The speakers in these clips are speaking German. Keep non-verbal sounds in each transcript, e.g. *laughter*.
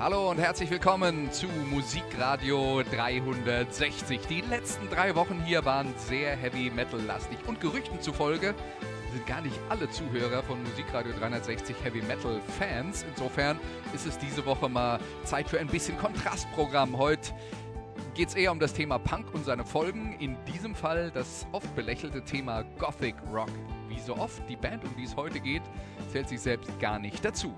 Hallo und herzlich willkommen zu Musikradio 360. Die letzten drei Wochen hier waren sehr Heavy Metal lastig und Gerüchten zufolge sind gar nicht alle Zuhörer von Musikradio 360 Heavy Metal Fans. Insofern ist es diese Woche mal Zeit für ein bisschen Kontrastprogramm. Heute geht es eher um das Thema Punk und seine Folgen. In diesem Fall das oft belächelte Thema Gothic Rock. Wie so oft, die Band, um die es heute geht, zählt sich selbst gar nicht dazu.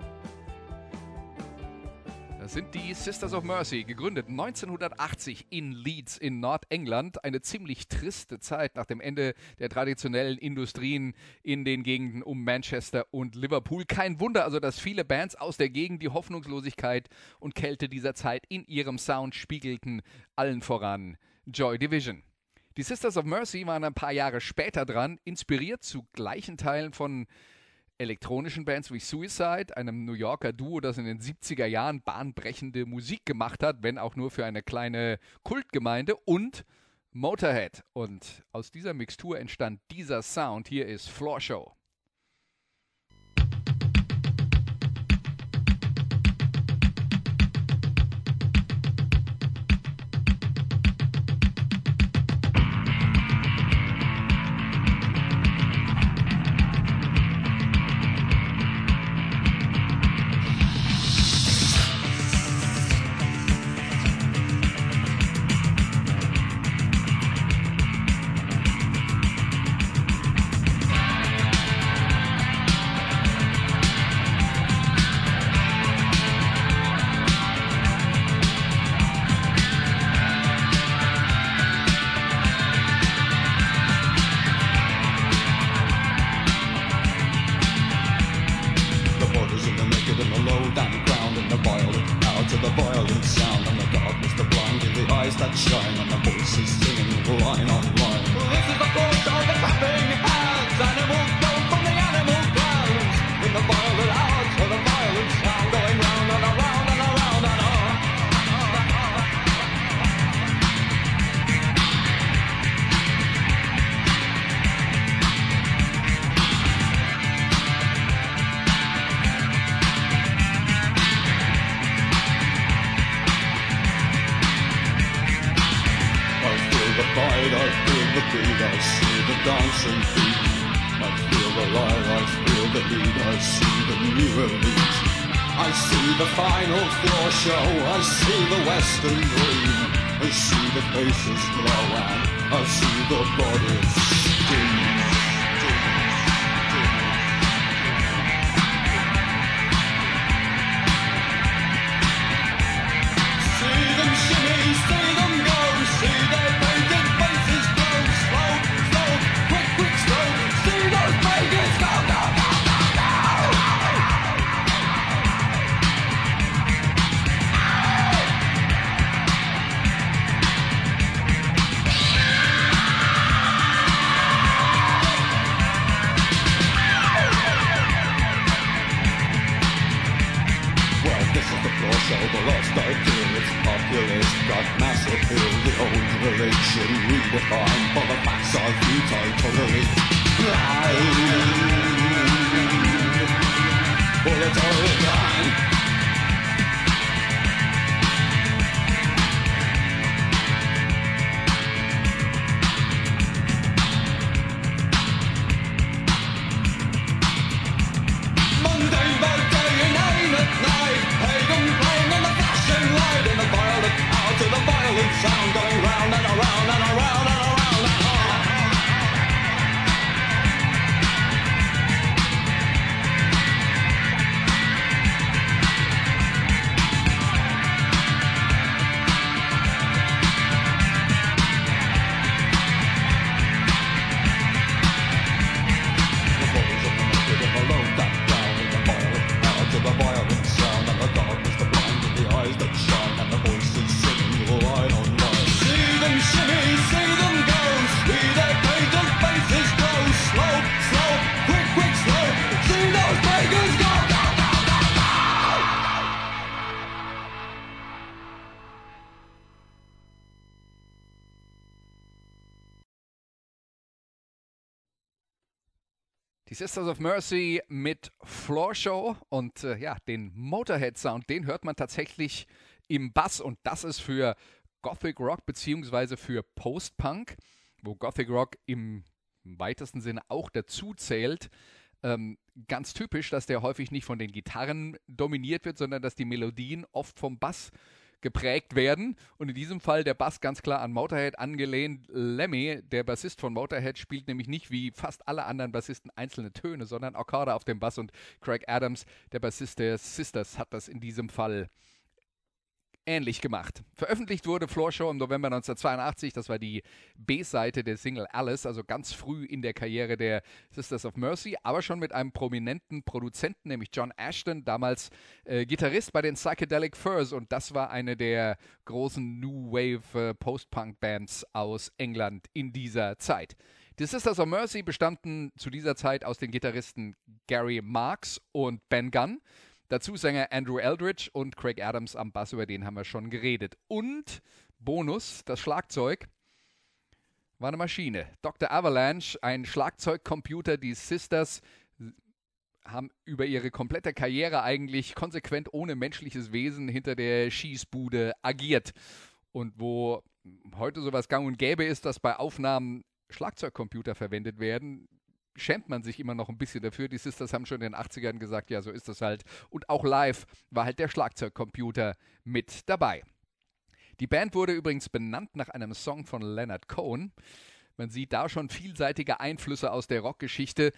Sind die Sisters of Mercy, gegründet 1980 in Leeds in Nordengland. Eine ziemlich triste Zeit nach dem Ende der traditionellen Industrien in den Gegenden um Manchester und Liverpool. Kein Wunder also, dass viele Bands aus der Gegend die Hoffnungslosigkeit und Kälte dieser Zeit in ihrem Sound spiegelten, allen voran Joy Division. Die Sisters of Mercy waren ein paar Jahre später dran, inspiriert zu gleichen Teilen von elektronischen Bands wie Suicide, einem New Yorker Duo, das in den 70er Jahren bahnbrechende Musik gemacht hat, wenn auch nur für eine kleine Kultgemeinde und Motorhead. Und aus dieser Mixtur entstand dieser Sound. Hier ist Floor Show. Sisters of Mercy mit Floor Show. Und äh, ja, den Motorhead Sound, den hört man tatsächlich im Bass. Und das ist für Gothic Rock beziehungsweise für Post-Punk, wo Gothic Rock im weitesten Sinne auch dazu zählt, ähm, ganz typisch, dass der häufig nicht von den Gitarren dominiert wird, sondern dass die Melodien oft vom Bass geprägt werden. Und in diesem Fall der Bass ganz klar an Motorhead angelehnt. Lemmy, der Bassist von Motorhead, spielt nämlich nicht wie fast alle anderen Bassisten einzelne Töne, sondern Akkorde auf dem Bass. Und Craig Adams, der Bassist der Sisters, hat das in diesem Fall ähnlich gemacht. Veröffentlicht wurde Floor Show im November 1982. Das war die B-Seite der Single Alice, also ganz früh in der Karriere der Sisters of Mercy, aber schon mit einem prominenten Produzenten, nämlich John Ashton, damals äh, Gitarrist bei den Psychedelic Furs. Und das war eine der großen New Wave äh, Post-Punk-Bands aus England in dieser Zeit. Die Sisters of Mercy bestanden zu dieser Zeit aus den Gitarristen Gary Marks und Ben Gunn. Dazu Sänger Andrew Eldridge und Craig Adams am Bass, über den haben wir schon geredet. Und Bonus, das Schlagzeug war eine Maschine. Dr. Avalanche, ein Schlagzeugcomputer, die Sisters haben über ihre komplette Karriere eigentlich konsequent ohne menschliches Wesen hinter der Schießbude agiert. Und wo heute sowas gang und gäbe ist, dass bei Aufnahmen Schlagzeugcomputer verwendet werden, schämt man sich immer noch ein bisschen dafür. Die Sisters haben schon in den 80ern gesagt, ja, so ist das halt. Und auch live war halt der Schlagzeugcomputer mit dabei. Die Band wurde übrigens benannt nach einem Song von Leonard Cohen. Man sieht da schon vielseitige Einflüsse aus der Rockgeschichte.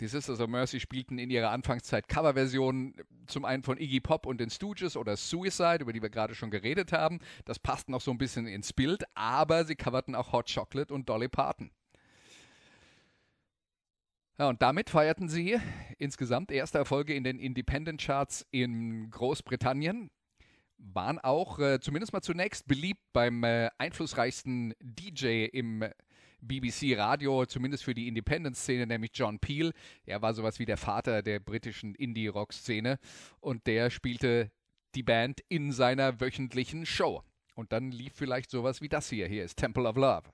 Die Sisters of Mercy spielten in ihrer Anfangszeit Coverversionen zum einen von Iggy Pop und den Stooges oder Suicide, über die wir gerade schon geredet haben. Das passt noch so ein bisschen ins Bild, aber sie coverten auch Hot Chocolate und Dolly Parton. Ja, und damit feierten sie insgesamt erste Erfolge in den Independent Charts in Großbritannien. Waren auch äh, zumindest mal zunächst beliebt beim äh, einflussreichsten DJ im BBC Radio, zumindest für die Independent-Szene, nämlich John Peel. Er war sowas wie der Vater der britischen Indie-Rock-Szene und der spielte die Band in seiner wöchentlichen Show. Und dann lief vielleicht sowas wie das hier. Hier ist Temple of Love.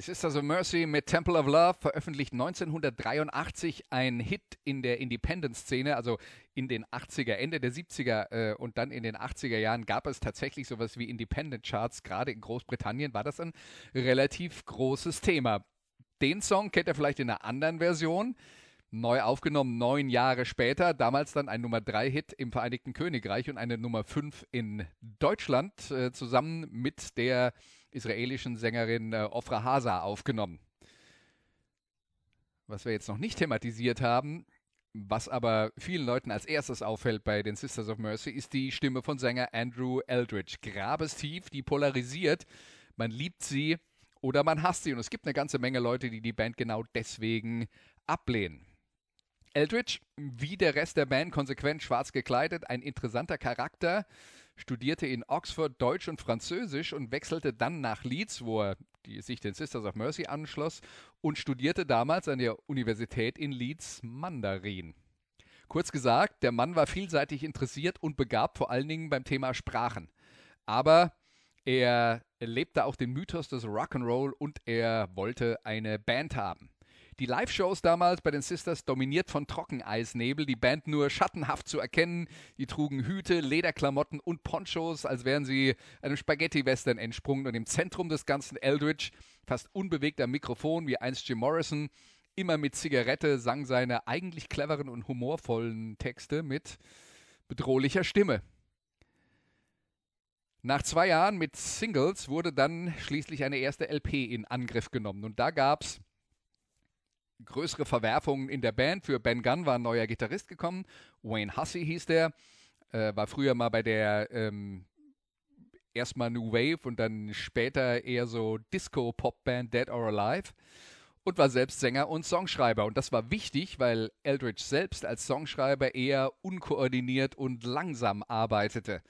Die Sisters of Mercy mit Temple of Love veröffentlicht 1983 ein Hit in der Independent-Szene, also in den 80er, Ende der 70er äh, und dann in den 80er Jahren gab es tatsächlich sowas wie Independent-Charts. Gerade in Großbritannien war das ein relativ großes Thema. Den Song kennt ihr vielleicht in einer anderen Version. Neu aufgenommen, neun Jahre später. Damals dann ein Nummer 3-Hit im Vereinigten Königreich und eine Nummer 5 in Deutschland, äh, zusammen mit der israelischen Sängerin äh, Ofra Hasa aufgenommen. Was wir jetzt noch nicht thematisiert haben, was aber vielen Leuten als erstes auffällt bei den Sisters of Mercy, ist die Stimme von Sänger Andrew Eldridge. Grabestief, die polarisiert. Man liebt sie oder man hasst sie. Und es gibt eine ganze Menge Leute, die die Band genau deswegen ablehnen. Eldridge, wie der Rest der Band, konsequent schwarz gekleidet, ein interessanter Charakter, studierte in Oxford Deutsch und Französisch und wechselte dann nach Leeds, wo er die, sich den Sisters of Mercy anschloss, und studierte damals an der Universität in Leeds Mandarin. Kurz gesagt, der Mann war vielseitig interessiert und begabt vor allen Dingen beim Thema Sprachen. Aber er lebte auch den Mythos des Rock'n'Roll und er wollte eine Band haben. Die Live-Shows damals bei den Sisters dominiert von Trockeneisnebel, die Band nur schattenhaft zu erkennen. Die trugen Hüte, Lederklamotten und Ponchos, als wären sie einem Spaghetti-Western entsprungen. Und im Zentrum des ganzen Eldridge, fast unbewegt am Mikrofon wie einst Jim Morrison, immer mit Zigarette, sang seine eigentlich cleveren und humorvollen Texte mit bedrohlicher Stimme. Nach zwei Jahren mit Singles wurde dann schließlich eine erste LP in Angriff genommen. Und da gab es größere Verwerfungen in der Band. Für Ben Gunn war ein neuer Gitarrist gekommen. Wayne Hussey hieß der. Äh, war früher mal bei der ähm, erstmal New Wave und dann später eher so Disco-Pop-Band Dead or Alive und war selbst Sänger und Songschreiber. Und das war wichtig, weil Eldridge selbst als Songschreiber eher unkoordiniert und langsam arbeitete.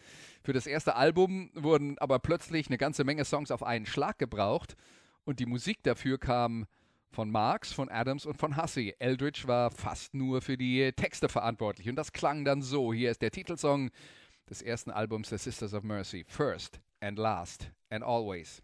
Für das erste Album wurden aber plötzlich eine ganze Menge Songs auf einen Schlag gebraucht und die Musik dafür kam von Marx, von Adams und von Hussey. Eldridge war fast nur für die Texte verantwortlich und das klang dann so. Hier ist der Titelsong des ersten Albums der Sisters of Mercy. First and last and always.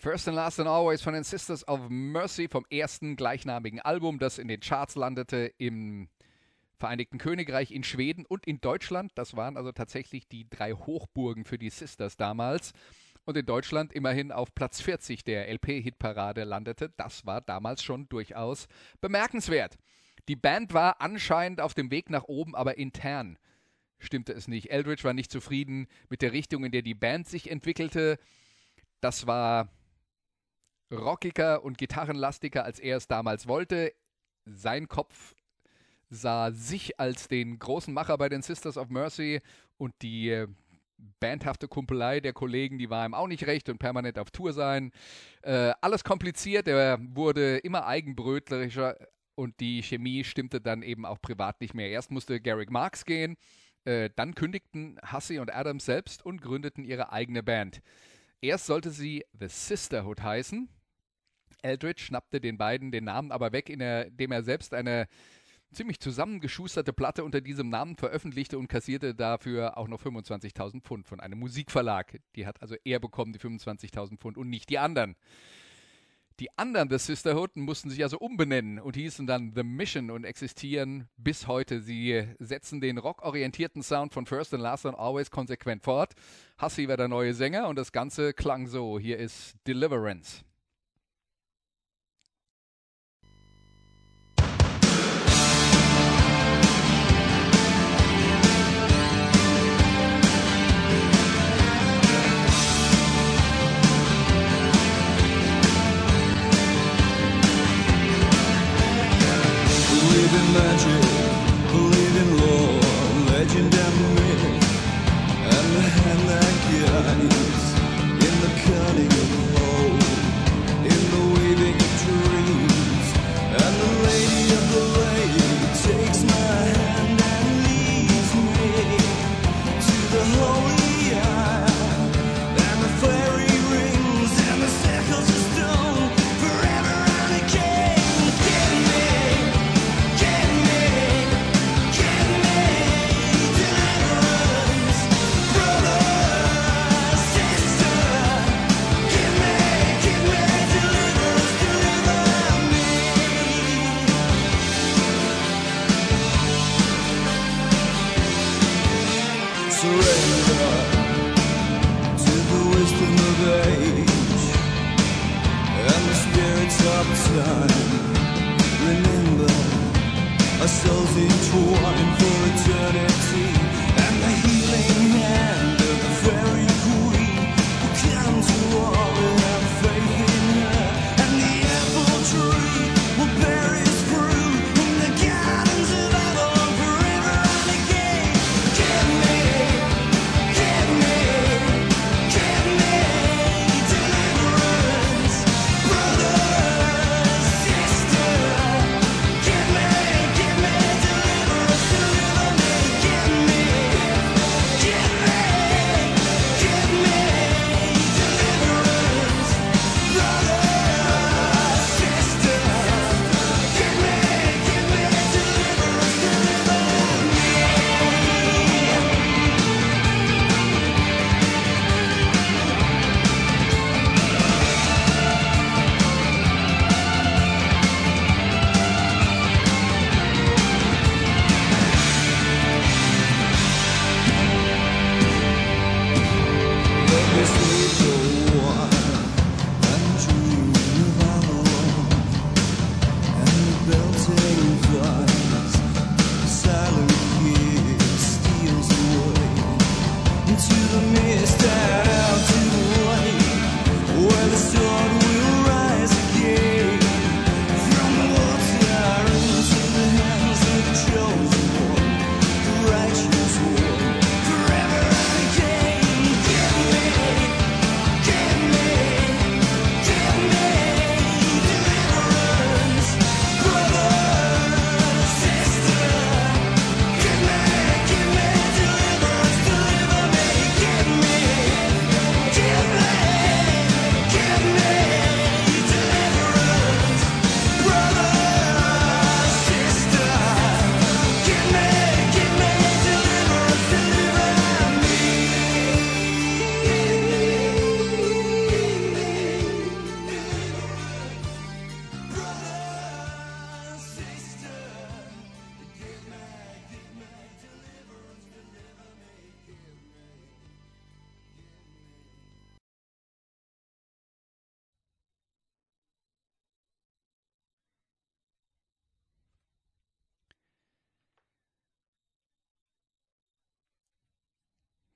First and Last and Always von den Sisters of Mercy vom ersten gleichnamigen Album, das in den Charts landete im Vereinigten Königreich, in Schweden und in Deutschland. Das waren also tatsächlich die drei Hochburgen für die Sisters damals. Und in Deutschland immerhin auf Platz 40 der LP-Hitparade landete. Das war damals schon durchaus bemerkenswert. Die Band war anscheinend auf dem Weg nach oben, aber intern stimmte es nicht. Eldridge war nicht zufrieden mit der Richtung, in der die Band sich entwickelte. Das war rockiger und gitarrenlastiger, als er es damals wollte. Sein Kopf sah sich als den großen Macher bei den Sisters of Mercy und die äh, bandhafte Kumpelei der Kollegen, die war ihm auch nicht recht und permanent auf Tour sein. Äh, alles kompliziert, er wurde immer eigenbrötlerischer und die Chemie stimmte dann eben auch privat nicht mehr. Erst musste Garrick Marks gehen, äh, dann kündigten Hussey und Adams selbst und gründeten ihre eigene Band. Erst sollte sie The Sisterhood heißen. Eldridge schnappte den beiden den Namen aber weg, indem er selbst eine ziemlich zusammengeschusterte Platte unter diesem Namen veröffentlichte und kassierte dafür auch noch 25.000 Pfund von einem Musikverlag. Die hat also er bekommen, die 25.000 Pfund und nicht die anderen. Die anderen The Sisterhood mussten sich also umbenennen und hießen dann The Mission und existieren bis heute. Sie setzen den rockorientierten Sound von First and Last and Always konsequent fort. Hussey war der neue Sänger und das Ganze klang so. Hier ist Deliverance. Magic, believe in lore, legend and myth, and the hand that guides in the of in the weaving of dreams, and the lady of the Remember our souls entwined for eternity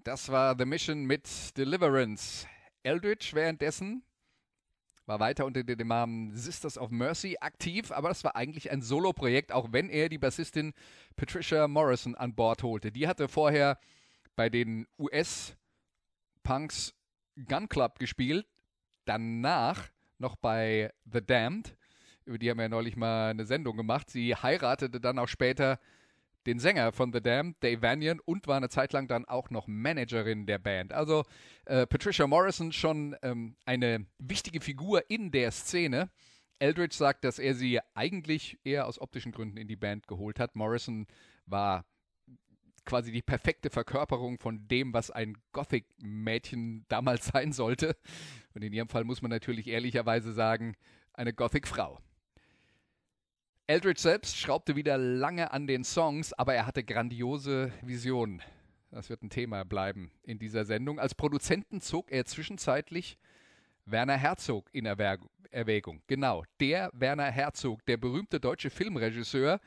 Das war The Mission mit Deliverance. Eldritch währenddessen war weiter unter dem Namen Sisters of Mercy aktiv, aber das war eigentlich ein Solo-Projekt, auch wenn er die Bassistin Patricia Morrison an Bord holte. Die hatte vorher bei den US-Punks Gun Club gespielt, danach noch bei The Damned, über die haben wir ja neulich mal eine Sendung gemacht. Sie heiratete dann auch später den Sänger von The Damned, Dave Vanian, und war eine Zeit lang dann auch noch Managerin der Band. Also äh, Patricia Morrison schon ähm, eine wichtige Figur in der Szene. Eldridge sagt, dass er sie eigentlich eher aus optischen Gründen in die Band geholt hat. Morrison war quasi die perfekte Verkörperung von dem, was ein Gothic-Mädchen *laughs* damals sein sollte. Und in ihrem Fall muss man natürlich ehrlicherweise sagen, eine Gothic-Frau. Eldridge selbst schraubte wieder lange an den Songs, aber er hatte grandiose Visionen. Das wird ein Thema bleiben in dieser Sendung. Als Produzenten zog er zwischenzeitlich Werner Herzog in Erwägung. Genau, der Werner Herzog, der berühmte deutsche Filmregisseur,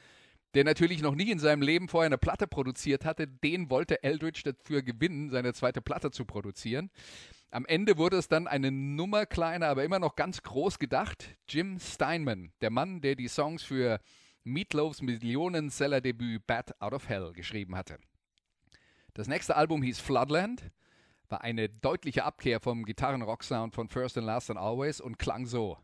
der natürlich noch nie in seinem Leben vorher eine Platte produziert hatte, den wollte Eldridge dafür gewinnen, seine zweite Platte zu produzieren. Am Ende wurde es dann eine Nummer kleiner, aber immer noch ganz groß gedacht. Jim Steinman, der Mann, der die Songs für Meatloafs Millionenseller-Debüt Bad Out of Hell geschrieben hatte. Das nächste Album hieß Floodland, war eine deutliche Abkehr vom Gitarren-Rock-Sound von First and Last and Always und klang so.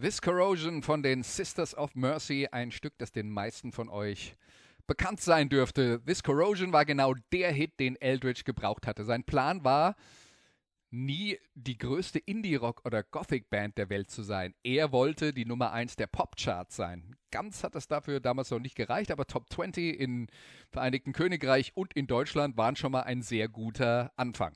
This Corrosion von den Sisters of Mercy, ein Stück, das den meisten von euch bekannt sein dürfte. This Corrosion war genau der Hit, den Eldridge gebraucht hatte. Sein Plan war, nie die größte Indie-Rock- oder Gothic-Band der Welt zu sein. Er wollte die Nummer 1 der Popcharts sein. Ganz hat es dafür damals noch nicht gereicht, aber Top 20 im Vereinigten Königreich und in Deutschland waren schon mal ein sehr guter Anfang.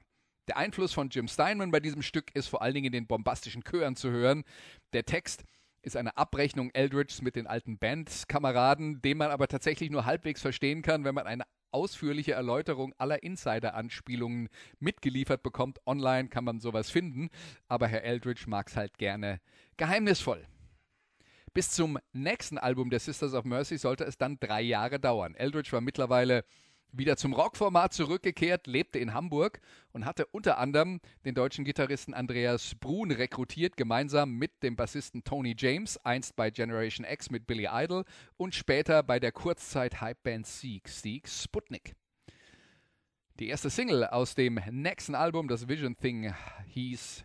Der Einfluss von Jim Steinman bei diesem Stück ist vor allen Dingen in den bombastischen Chören zu hören. Der Text ist eine Abrechnung Eldridges mit den alten Bandkameraden, den man aber tatsächlich nur halbwegs verstehen kann, wenn man eine ausführliche Erläuterung aller Insider-Anspielungen mitgeliefert bekommt. Online kann man sowas finden, aber Herr Eldridge mag es halt gerne geheimnisvoll. Bis zum nächsten Album der Sisters of Mercy sollte es dann drei Jahre dauern. Eldridge war mittlerweile wieder zum Rockformat zurückgekehrt, lebte in Hamburg und hatte unter anderem den deutschen Gitarristen Andreas Brun rekrutiert, gemeinsam mit dem Bassisten Tony James, einst bei Generation X mit Billy Idol und später bei der Kurzzeit-Hypeband Seek, Seek Sputnik. Die erste Single aus dem nächsten Album, das Vision Thing hieß,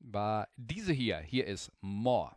war diese hier. Hier ist More.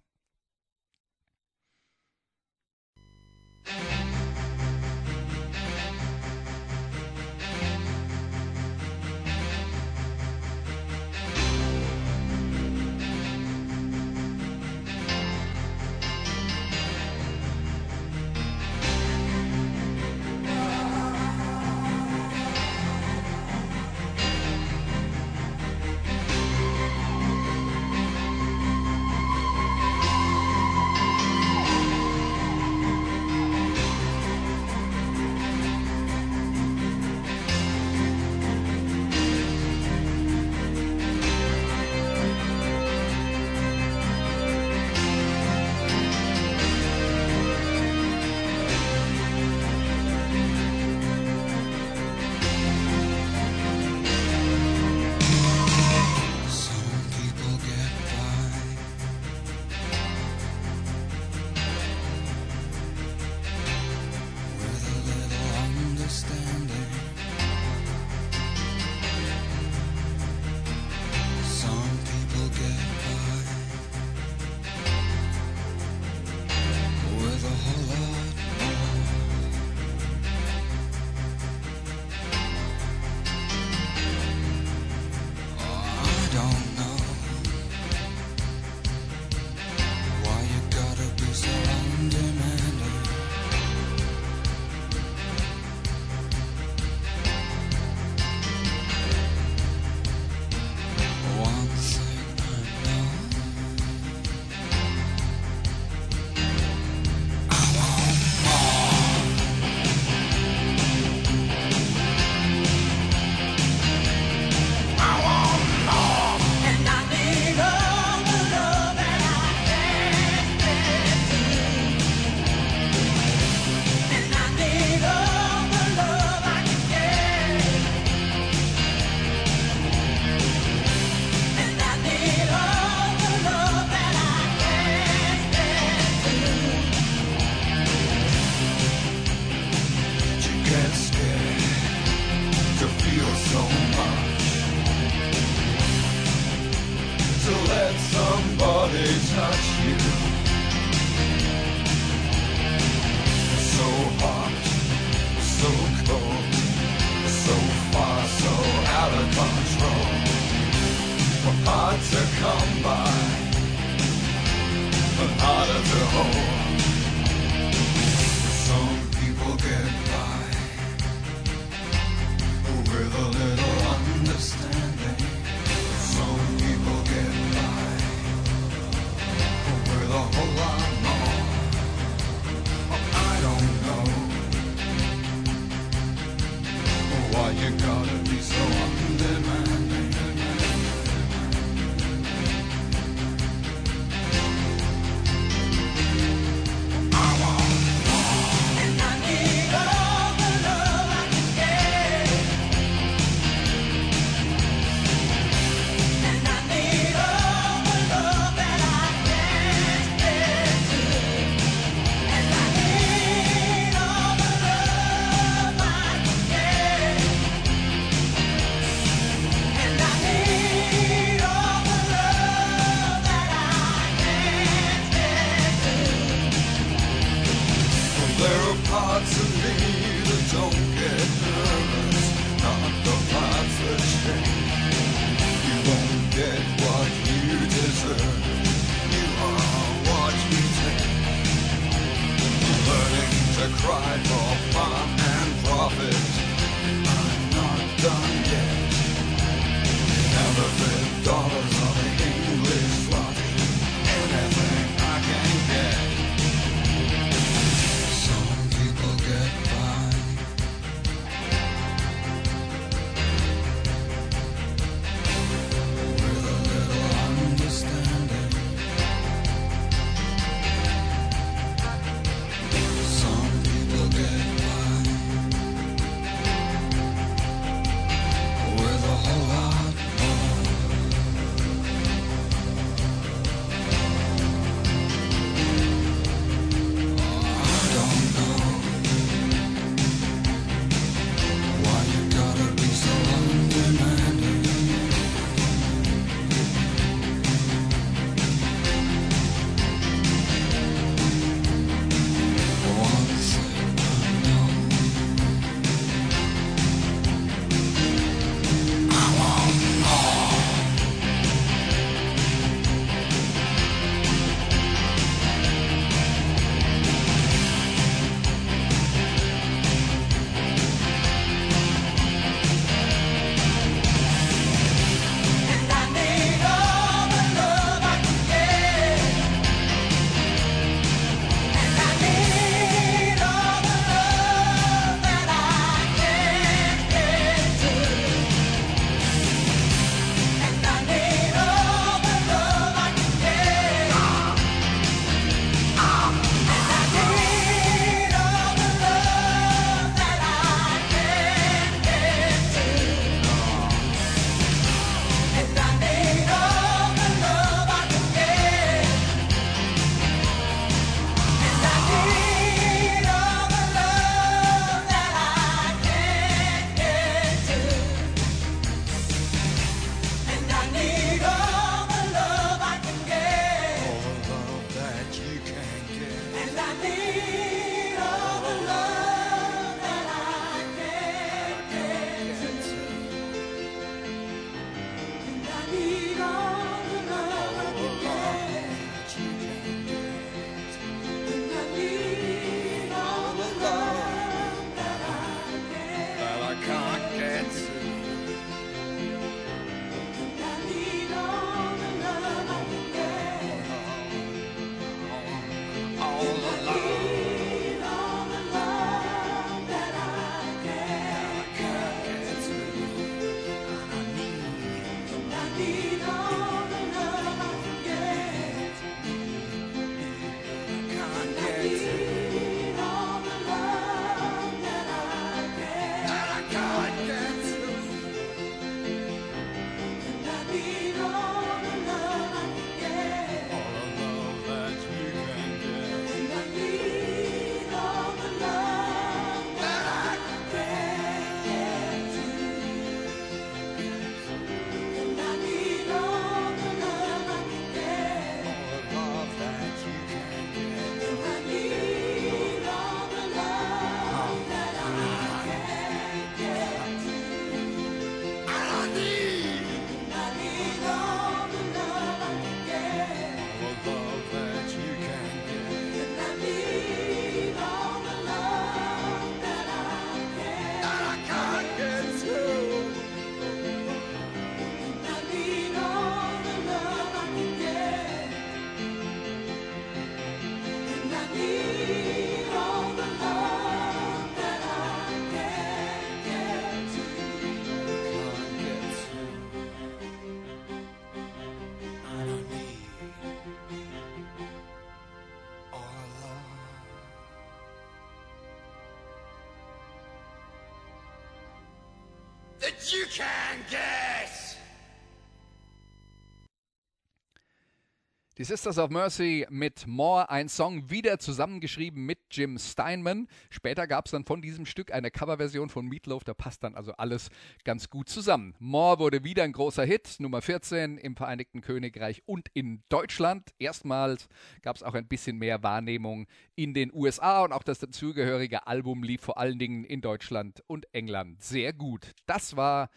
Sisters of Mercy mit More, ein Song wieder zusammengeschrieben mit Jim Steinman. Später gab es dann von diesem Stück eine Coverversion von Meatloaf, da passt dann also alles ganz gut zusammen. More wurde wieder ein großer Hit, Nummer 14 im Vereinigten Königreich und in Deutschland. Erstmals gab es auch ein bisschen mehr Wahrnehmung in den USA und auch das dazugehörige Album lief vor allen Dingen in Deutschland und England sehr gut. Das war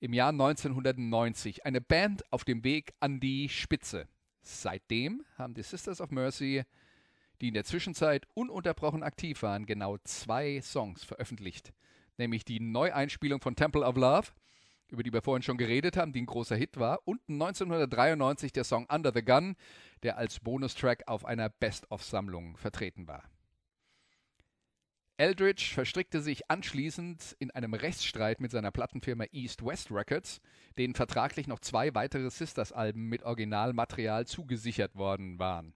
im Jahr 1990 eine Band auf dem Weg an die Spitze. Seitdem haben die Sisters of Mercy, die in der Zwischenzeit ununterbrochen aktiv waren, genau zwei Songs veröffentlicht. Nämlich die Neueinspielung von Temple of Love, über die wir vorhin schon geredet haben, die ein großer Hit war, und 1993 der Song Under the Gun, der als Bonustrack auf einer Best-of-Sammlung vertreten war. Eldridge verstrickte sich anschließend in einem Rechtsstreit mit seiner Plattenfirma East West Records, denen vertraglich noch zwei weitere Sisters-Alben mit Originalmaterial zugesichert worden waren.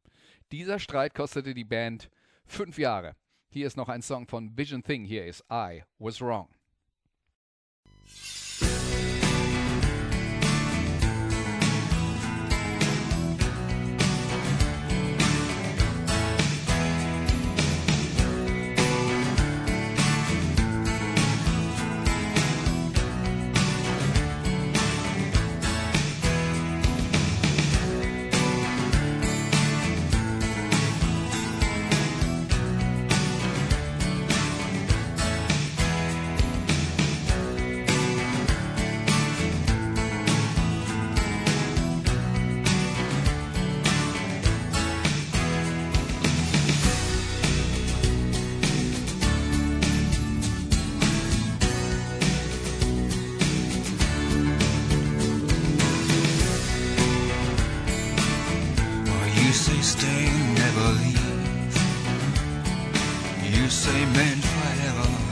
Dieser Streit kostete die Band fünf Jahre. Hier ist noch ein Song von Vision Thing, hier ist I Was Wrong. You say stay, never leave. You say meant forever.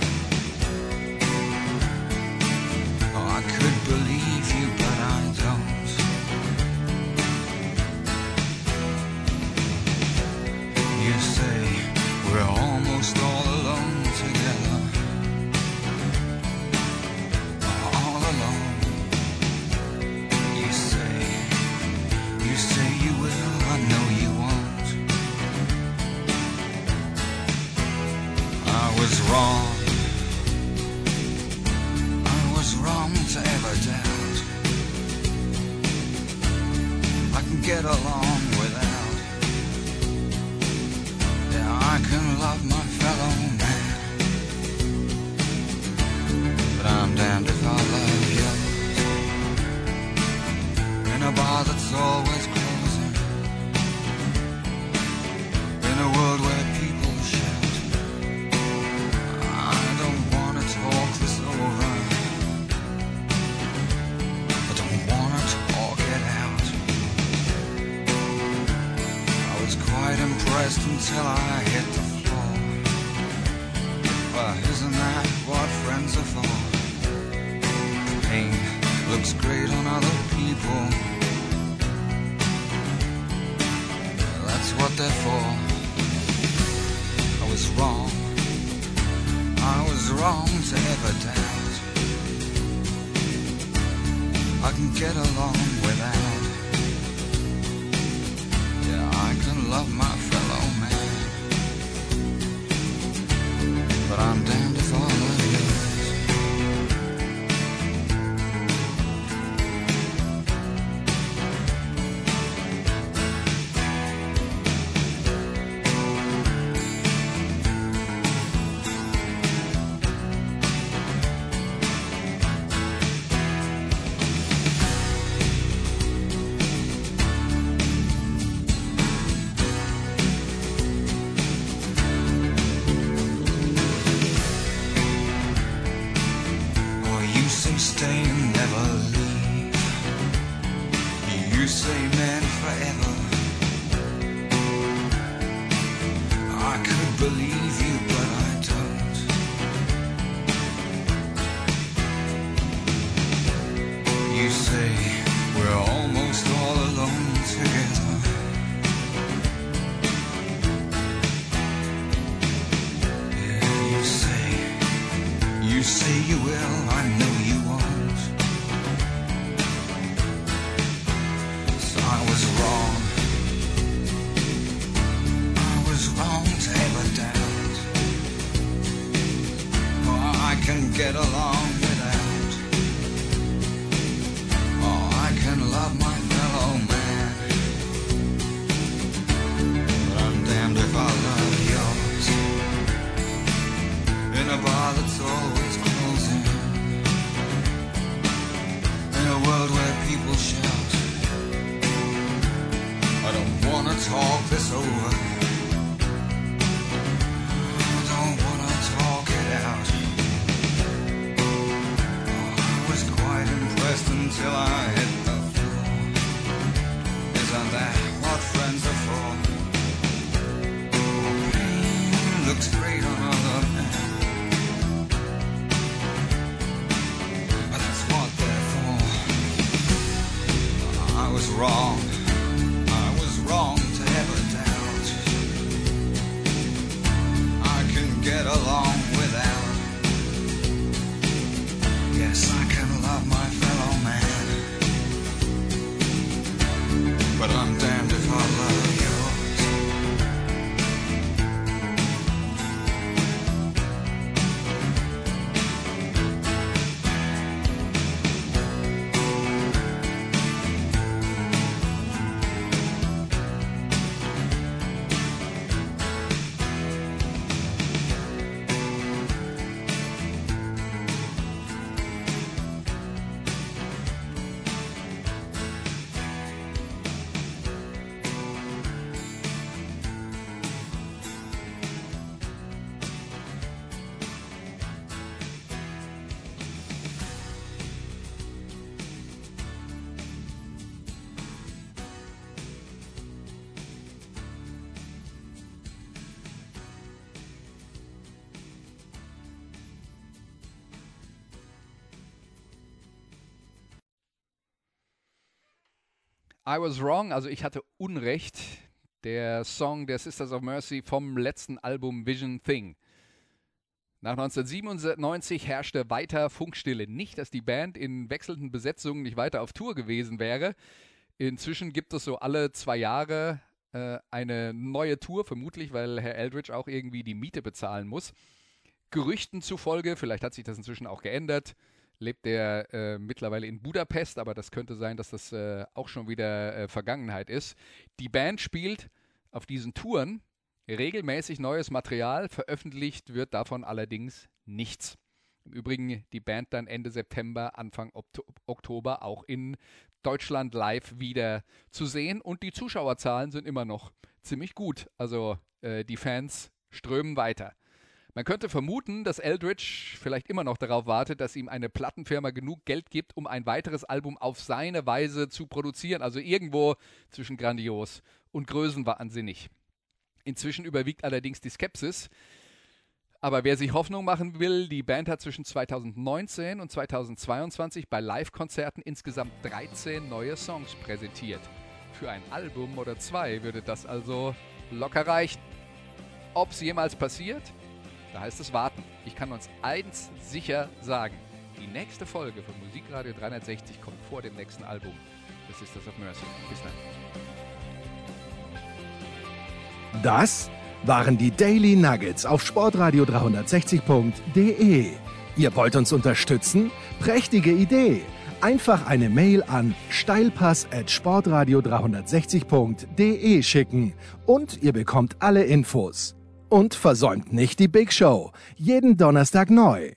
I was wrong, also ich hatte Unrecht. Der Song der Sisters of Mercy vom letzten Album Vision Thing. Nach 1997 herrschte weiter Funkstille. Nicht, dass die Band in wechselnden Besetzungen nicht weiter auf Tour gewesen wäre. Inzwischen gibt es so alle zwei Jahre äh, eine neue Tour, vermutlich, weil Herr Eldridge auch irgendwie die Miete bezahlen muss. Gerüchten zufolge, vielleicht hat sich das inzwischen auch geändert, lebt er äh, mittlerweile in Budapest, aber das könnte sein, dass das äh, auch schon wieder äh, Vergangenheit ist. Die Band spielt auf diesen Touren regelmäßig neues Material, veröffentlicht wird davon allerdings nichts. Im Übrigen die Band dann Ende September, Anfang Okto Oktober auch in Deutschland live wieder zu sehen und die Zuschauerzahlen sind immer noch ziemlich gut. Also äh, die Fans strömen weiter. Man könnte vermuten, dass Eldridge vielleicht immer noch darauf wartet, dass ihm eine Plattenfirma genug Geld gibt, um ein weiteres Album auf seine Weise zu produzieren. Also irgendwo zwischen grandios und größenwahnsinnig. Inzwischen überwiegt allerdings die Skepsis. Aber wer sich Hoffnung machen will, die Band hat zwischen 2019 und 2022 bei Live-Konzerten insgesamt 13 neue Songs präsentiert. Für ein Album oder zwei würde das also locker reichen. Ob es jemals passiert? Da heißt es warten. Ich kann uns eins sicher sagen. Die nächste Folge von Musikradio 360 kommt vor dem nächsten Album. Das ist das of Mercy. Bis dann. Das waren die Daily Nuggets auf sportradio 360.de. Ihr wollt uns unterstützen? Prächtige Idee! Einfach eine Mail an steilpass at sportradio 360.de schicken und ihr bekommt alle Infos. Und versäumt nicht die Big Show. Jeden Donnerstag neu.